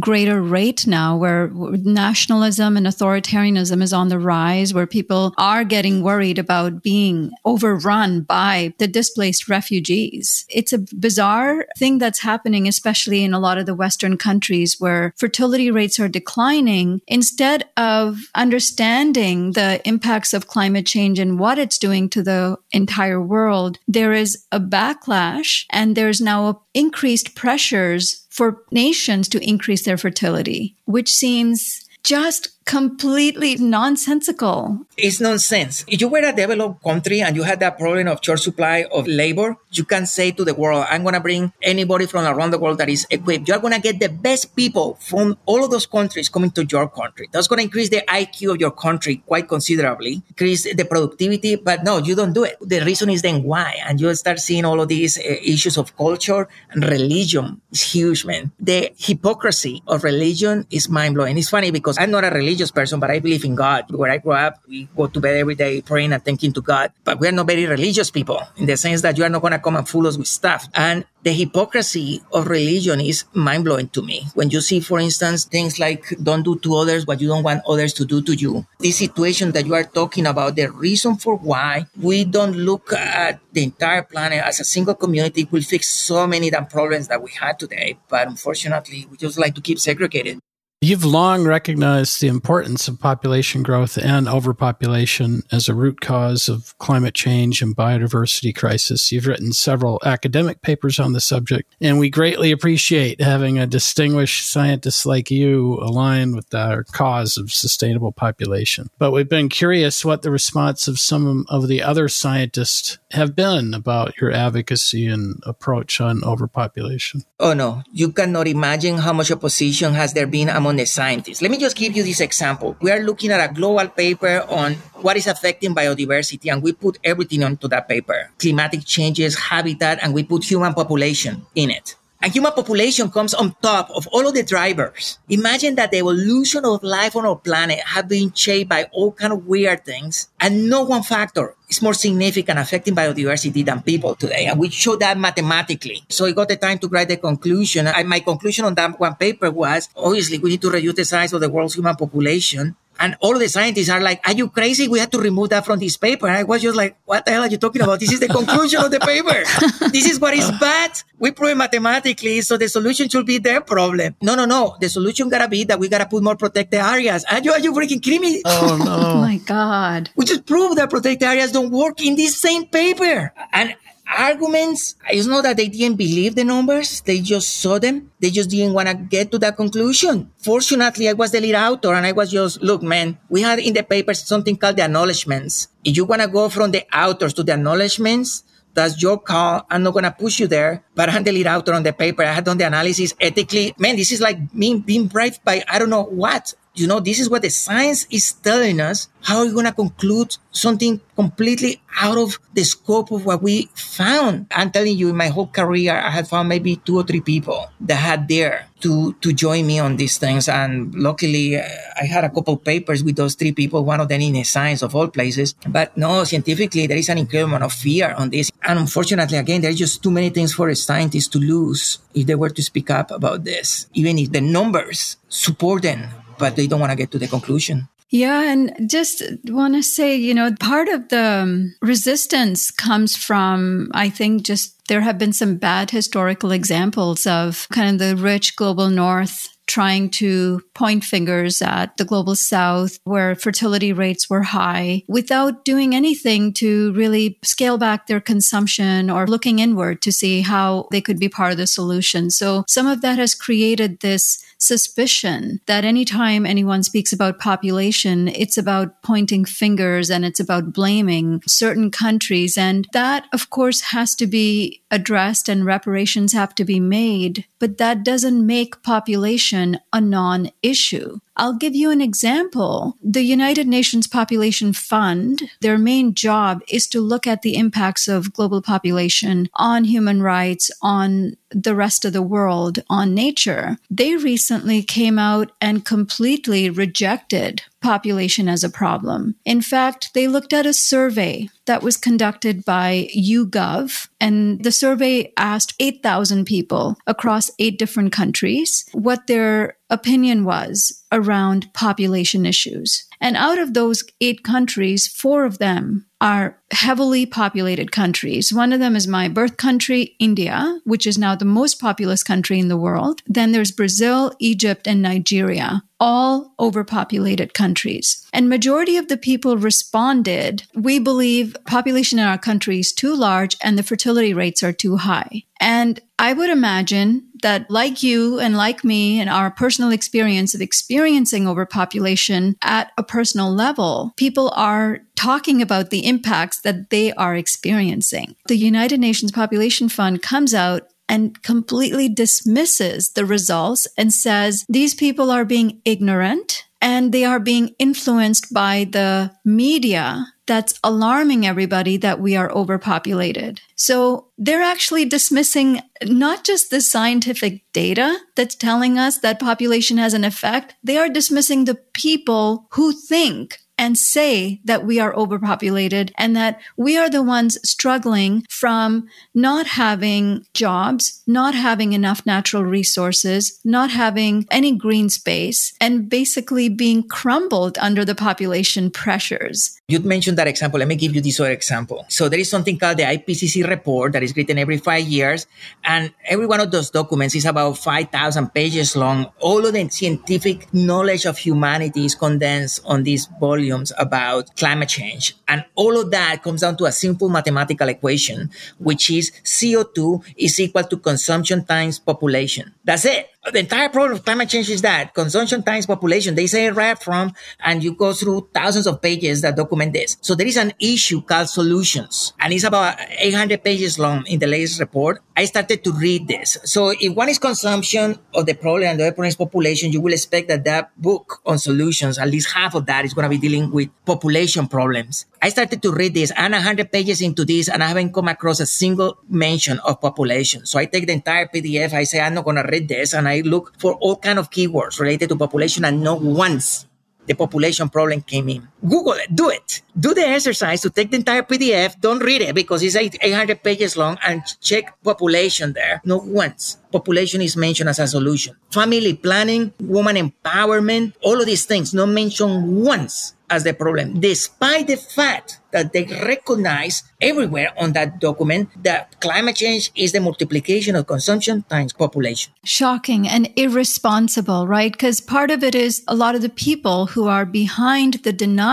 greater rate now where nationalism and authoritarianism is on the rise, where people are getting worried about being overrun by the displaced refugees. It's a bizarre thing that's happening, especially in a lot of the Western countries where fertility rates are declining. Instead of understanding the impacts of climate change and what it's doing to the entire world, there is a backlash and there's now increased pressures for nations to increase their fertility, which seems just completely nonsensical. It's nonsense. If you were a developed country and you had that problem of short supply of labor, you can say to the world, I'm going to bring anybody from around the world that is equipped. You're going to get the best people from all of those countries coming to your country. That's going to increase the IQ of your country quite considerably, increase the productivity. But no, you don't do it. The reason is then why. And you start seeing all of these uh, issues of culture and religion. It's huge, man. The hypocrisy of religion is mind blowing. It's funny because I'm not a religious person, but I believe in God. Where I grew up, we go to bed every day praying and thanking to God. But we are not very religious people in the sense that you are not going to come and fool us with stuff. And the hypocrisy of religion is mind blowing to me. When you see, for instance, things like don't do to others what you don't want others to do to you. This situation that you are talking about, the reason for why we don't look at the entire planet as a single community will fix so many damn problems that we had today. But unfortunately, we just like to keep segregated. You've long recognized the importance of population growth and overpopulation as a root cause of climate change and biodiversity crisis. You've written several academic papers on the subject, and we greatly appreciate having a distinguished scientist like you align with our cause of sustainable population. But we've been curious what the response of some of the other scientists have been about your advocacy and approach on overpopulation. Oh no, you cannot imagine how much opposition has there been among the scientists. Let me just give you this example. We are looking at a global paper on what is affecting biodiversity, and we put everything onto that paper climatic changes, habitat, and we put human population in it. And human population comes on top of all of the drivers. Imagine that the evolution of life on our planet has been shaped by all kind of weird things, and no one factor is more significant affecting biodiversity than people today. And we show that mathematically. So I got the time to write the conclusion. And my conclusion on that one paper was obviously we need to reduce the size of the world's human population and all the scientists are like, are you crazy? We had to remove that from this paper. And I was just like, what the hell are you talking about? This is the conclusion of the paper. This is what is bad. We prove it mathematically. So the solution should be their problem. No, no, no. The solution gotta be that we gotta put more protected areas. Are you, are you freaking kidding me? Oh, no. oh my God. We just proved that protected areas don't work in this same paper. And arguments, it's not that they didn't believe the numbers, they just saw them. They just didn't want to get to that conclusion. Fortunately, I was the lead author and I was just, look, man, we had in the paper something called the acknowledgements. If you want to go from the authors to the acknowledgements, that's your call. I'm not going to push you there, but I'm the lead author on the paper. I had done the analysis ethically. Man, this is like me being bribed by I don't know what. You know, this is what the science is telling us. How are we going to conclude something completely out of the scope of what we found? I'm telling you, in my whole career, I had found maybe two or three people that had there to, to join me on these things. And luckily, uh, I had a couple papers with those three people, one of them in the science of all places. But no, scientifically, there is an incredible amount of fear on this. And unfortunately, again, there's just too many things for scientists to lose if they were to speak up about this, even if the numbers support them but they don't want to get to the conclusion. Yeah, and just want to say, you know, part of the um, resistance comes from, I think, just there have been some bad historical examples of kind of the rich global north trying to point fingers at the global south where fertility rates were high without doing anything to really scale back their consumption or looking inward to see how they could be part of the solution. So some of that has created this suspicion that anytime anyone speaks about population, it's about pointing fingers and it's about blaming certain countries. And that, of course, has to be addressed and reparations have to be made. But that doesn't make population a non issue. I'll give you an example. The United Nations Population Fund, their main job is to look at the impacts of global population on human rights, on the rest of the world, on nature. They recently came out and completely rejected population as a problem. In fact, they looked at a survey that was conducted by YouGov, and the survey asked 8,000 people across eight different countries what their opinion was around population issues. And out of those eight countries, four of them are heavily populated countries. One of them is my birth country, India, which is now the most populous country in the world. Then there's Brazil, Egypt, and Nigeria all overpopulated countries. And majority of the people responded, we believe population in our country is too large and the fertility rates are too high. And I would imagine that like you and like me and our personal experience of experiencing overpopulation at a personal level, people are talking about the impacts that they are experiencing. The United Nations Population Fund comes out and completely dismisses the results and says these people are being ignorant and they are being influenced by the media that's alarming everybody that we are overpopulated. So they're actually dismissing not just the scientific data that's telling us that population has an effect, they are dismissing the people who think and say that we are overpopulated and that we are the ones struggling from not having jobs, not having enough natural resources, not having any green space, and basically being crumbled under the population pressures. You mentioned that example. Let me give you this other example. So there is something called the IPCC report that is written every five years. And every one of those documents is about 5,000 pages long. All of the scientific knowledge of humanity is condensed on these volumes about climate change. And all of that comes down to a simple mathematical equation, which is CO2 is equal to consumption times population. That's it the entire problem of climate change is that consumption times population. They say right from, and you go through thousands of pages that document this. So there is an issue called solutions, and it's about 800 pages long in the latest report. I started to read this. So if one is consumption of the problem and the other problem is population, you will expect that that book on solutions, at least half of that is going to be dealing with population problems. I started to read this and 100 pages into this and I haven't come across a single mention of population. So I take the entire PDF. I say, I'm not going to read this. And I look for all kind of keywords related to population and not once the population problem came in. Google it, do it. Do the exercise to take the entire PDF. Don't read it because it's 800 pages long and check population there. Not once. Population is mentioned as a solution. Family planning, woman empowerment, all of these things not mentioned once as the problem, despite the fact that they recognize everywhere on that document that climate change is the multiplication of consumption times population. Shocking and irresponsible, right? Because part of it is a lot of the people who are behind the denial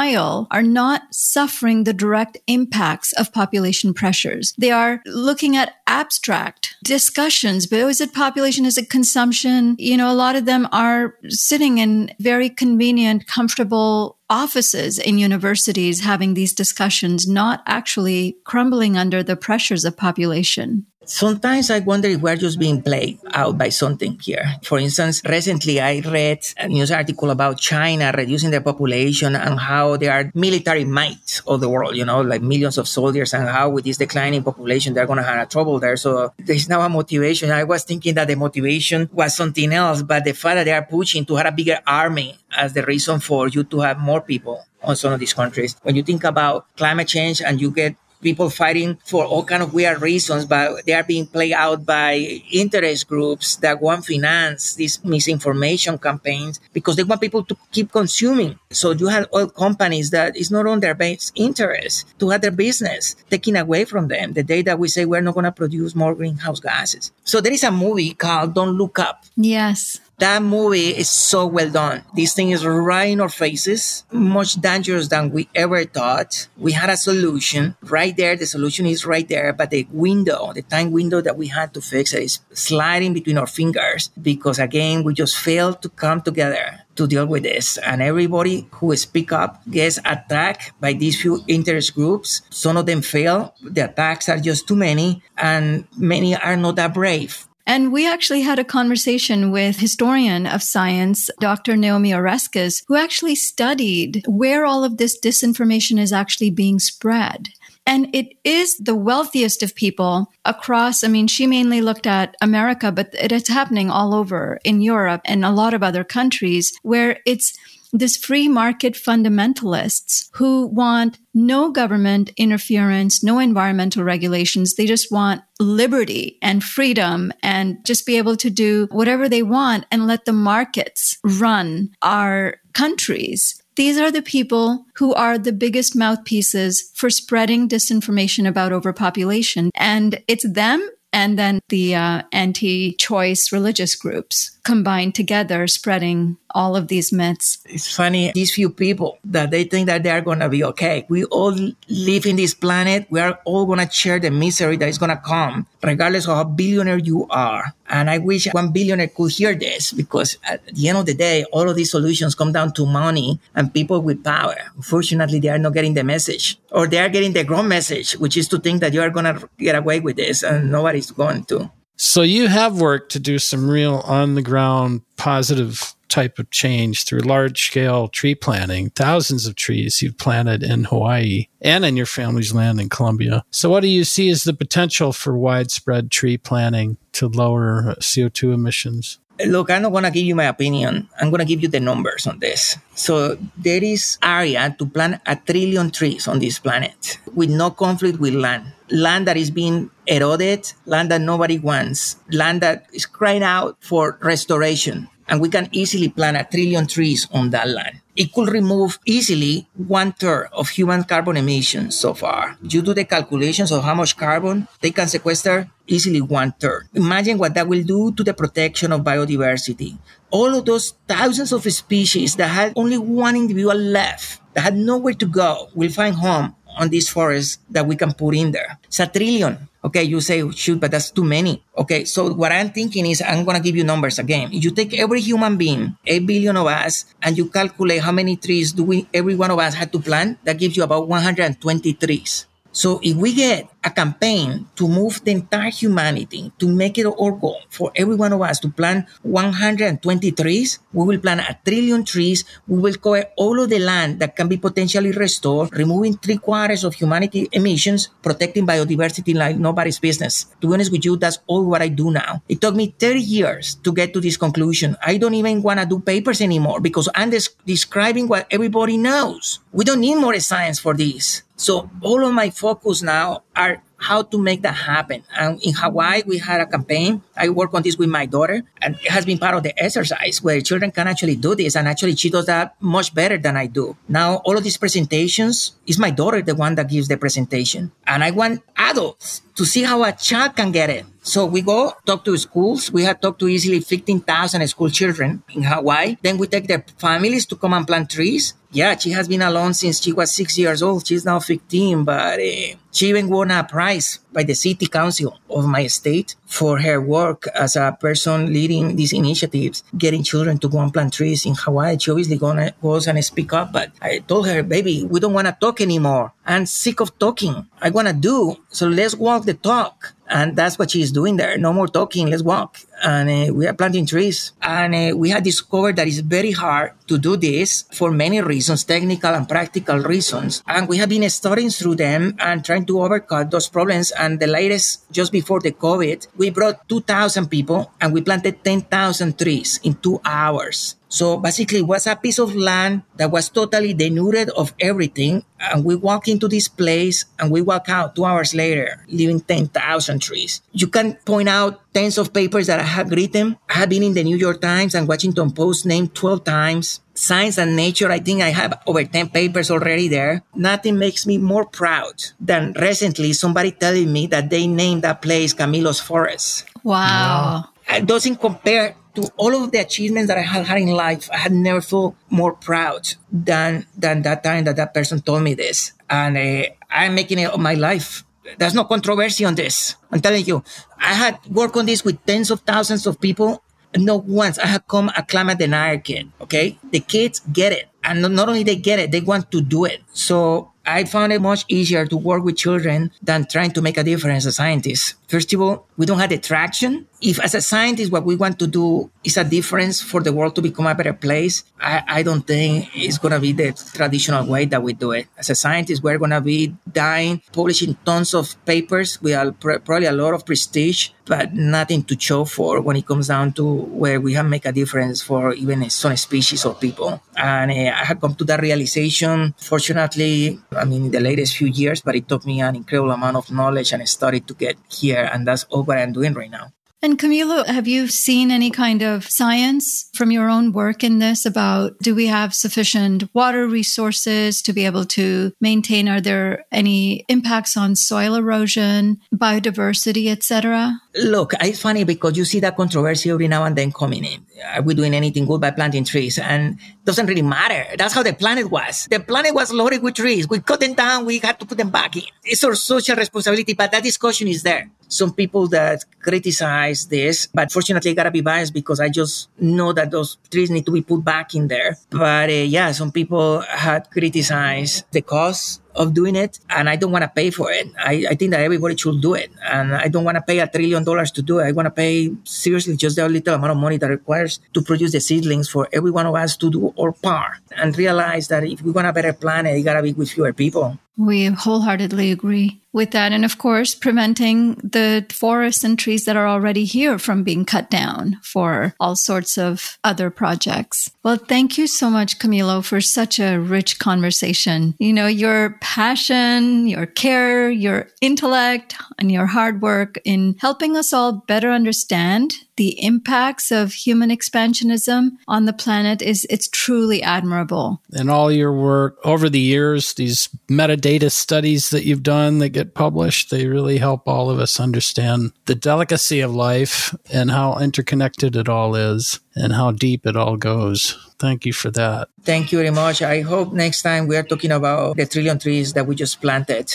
are not suffering the direct impacts of population pressures. They are looking at abstract discussions, but is it population? Is it consumption? You know, a lot of them are sitting in very convenient, comfortable offices in universities having these discussions, not actually crumbling under the pressures of population. Sometimes I wonder if we're just being played out by something here. For instance, recently I read a news article about China reducing their population and how they are military might of the world, you know, like millions of soldiers and how with this declining population, they're going to have trouble there. So there's now a motivation. I was thinking that the motivation was something else, but the fact that they are pushing to have a bigger army as the reason for you to have more people on some of these countries. When you think about climate change and you get people fighting for all kind of weird reasons, but they are being played out by interest groups that want finance these misinformation campaigns because they want people to keep consuming. So you have oil companies that it's not on their best interest to have their business taken away from them the day that we say we're not going to produce more greenhouse gases. So there is a movie called Don't Look Up. Yes. That movie is so well done. This thing is right in our faces, much dangerous than we ever thought. We had a solution right there. The solution is right there, but the window, the time window that we had to fix it is sliding between our fingers because again, we just failed to come together to deal with this. And everybody who speak up gets attacked by these few interest groups. Some of them fail. The attacks are just too many and many are not that brave. And we actually had a conversation with historian of science, Dr. Naomi Oreskes, who actually studied where all of this disinformation is actually being spread. And it is the wealthiest of people across. I mean, she mainly looked at America, but it is happening all over in Europe and a lot of other countries where it's this free market fundamentalists who want no government interference, no environmental regulations. They just want liberty and freedom and just be able to do whatever they want and let the markets run our countries. these are the people who are the biggest mouthpieces for spreading disinformation about overpopulation. And it's them and then the uh, anti choice religious groups combined together spreading all of these myths. It's funny, these few people that they think that they are going to be okay. We all live in this planet. We are all going to share the misery that is going to come, regardless of how billionaire you are. And I wish one billionaire could hear this because at the end of the day, all of these solutions come down to money and people with power. Unfortunately, they are not getting the message or they are getting the wrong message, which is to think that you are going to get away with this and nobody's going to. So you have worked to do some real on the ground positive type of change through large scale tree planting, thousands of trees you've planted in Hawaii and in your family's land in Colombia. So what do you see as the potential for widespread tree planting to lower CO2 emissions? Look, I'm not going to give you my opinion. I'm going to give you the numbers on this. So there is area to plant a trillion trees on this planet with no conflict with land. Land that is being eroded, land that nobody wants, land that is crying out for restoration. And we can easily plant a trillion trees on that land it could remove easily one third of human carbon emissions so far. You do the calculations of how much carbon they can sequester, easily one third. Imagine what that will do to the protection of biodiversity. All of those thousands of species that had only one individual left, that had nowhere to go, will find home on this forest that we can put in there. It's a trillion. Okay, you say, shoot, but that's too many. Okay, so what I'm thinking is I'm to give you numbers again. You take every human being, 8 billion of us, and you calculate how many trees do we, every one of us had to plant, that gives you about 120 trees. So if we get a campaign to move the entire humanity, to make it our goal for every one of us to plant 120 trees, we will plant a trillion trees. We will cover all of the land that can be potentially restored, removing three quarters of humanity emissions, protecting biodiversity like nobody's business. To be honest with you, that's all what I do now. It took me 30 years to get to this conclusion. I don't even want to do papers anymore because I'm des- describing what everybody knows. We don't need more science for this. So all of my focus now are how to make that happen. And in Hawaii, we had a campaign. I work on this with my daughter, and it has been part of the exercise where children can actually do this. And actually, she does that much better than I do. Now, all of these presentations is my daughter, the one that gives the presentation. And I want adults to see how a child can get it. So we go talk to schools. We have talked to easily 15,000 school children in Hawaii. Then we take their families to come and plant trees. Yeah, she has been alone since she was six years old. She's now 15, but uh, she even won a prize by the city council of my state for her work as a person leading these initiatives, getting children to go and plant trees in Hawaii. She obviously gonna goes and speak up, but I told her, baby, we don't want to talk anymore. I'm sick of talking. I want to do. So let's walk the talk. And that's what she's doing there. No more talking. Let's walk. And uh, we are planting trees. And uh, we had discovered that it's very hard to do this for many reasons, technical and practical reasons. And we have been studying through them and trying to overcome those problems. And the latest, just before the COVID, we brought 2,000 people and we planted 10,000 trees in two hours. So basically, it was a piece of land that was totally denuded of everything. And we walk into this place and we walk out two hours later, leaving 10,000 trees. You can point out tens of papers that I have written. I have been in the New York Times and Washington Post named 12 times. Science and Nature, I think I have over 10 papers already there. Nothing makes me more proud than recently somebody telling me that they named that place Camilo's Forest. Wow. It doesn't compare to all of the achievements that I had had in life, I had never felt more proud than than that time that that person told me this. And uh, I'm making it of my life. There's no controversy on this. I'm telling you, I had worked on this with tens of thousands of people. Not once I had come a climate denier kid. Okay, the kids get it, and not only they get it, they want to do it. So I found it much easier to work with children than trying to make a difference as a scientist. First of all, we don't have the traction. If as a scientist, what we want to do is a difference for the world to become a better place, I, I don't think it's going to be the traditional way that we do it. As a scientist, we're going to be dying, publishing tons of papers with a, probably a lot of prestige, but nothing to show for when it comes down to where we have make a difference for even some species of people. And uh, I have come to that realization, fortunately, I mean, in the latest few years, but it took me an incredible amount of knowledge and study to get here. And that's all what I'm doing right now. And Camilo, have you seen any kind of science from your own work in this about do we have sufficient water resources to be able to maintain? Are there any impacts on soil erosion, biodiversity, etc.? Look, it's funny because you see that controversy every now and then coming in. Are we doing anything good by planting trees? And doesn't really matter. That's how the planet was. The planet was loaded with trees. We cut them down. We had to put them back in. It's our social responsibility, but that discussion is there. Some people that criticize this, but fortunately I gotta be biased because I just know that those trees need to be put back in there. But uh, yeah, some people had criticized the cost of doing it and I don't want to pay for it. I, I think that everybody should do it. And I don't want to pay a trillion dollars to do it. I want to pay seriously just the little amount of money that requires to produce the seedlings for every one of us to do our part and realize that if we want a better planet, it gotta be with fewer people. We wholeheartedly agree with that. And of course, preventing the forests and trees that are already here from being cut down for all sorts of other projects. Well, thank you so much, Camilo, for such a rich conversation. You know, your passion, your care, your intellect, and your hard work in helping us all better understand the impacts of human expansionism on the planet is it's truly admirable. And all your work over the years, these metadata studies that you've done that get published, they really help all of us understand the delicacy of life and how interconnected it all is and how deep it all goes. Thank you for that. Thank you very much. I hope next time we are talking about the trillion trees that we just planted.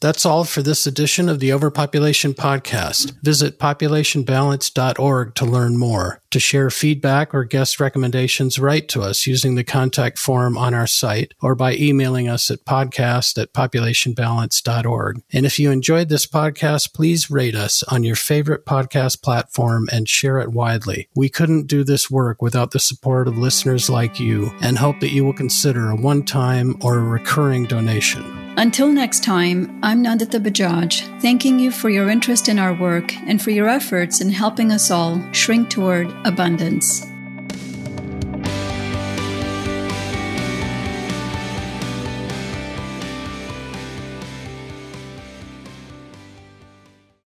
That's all for this edition of the Overpopulation Podcast. Visit populationbalance.org to learn more. To share feedback or guest recommendations, write to us using the contact form on our site or by emailing us at podcast at populationbalance.org. And if you enjoyed this podcast, please rate us on your favorite podcast platform and share it widely. We couldn't do this work without the support of listeners like you and hope that you will consider a one time or a recurring donation. Until next time, I'm Nandita Bajaj, thanking you for your interest in our work and for your efforts in helping us all shrink toward abundance.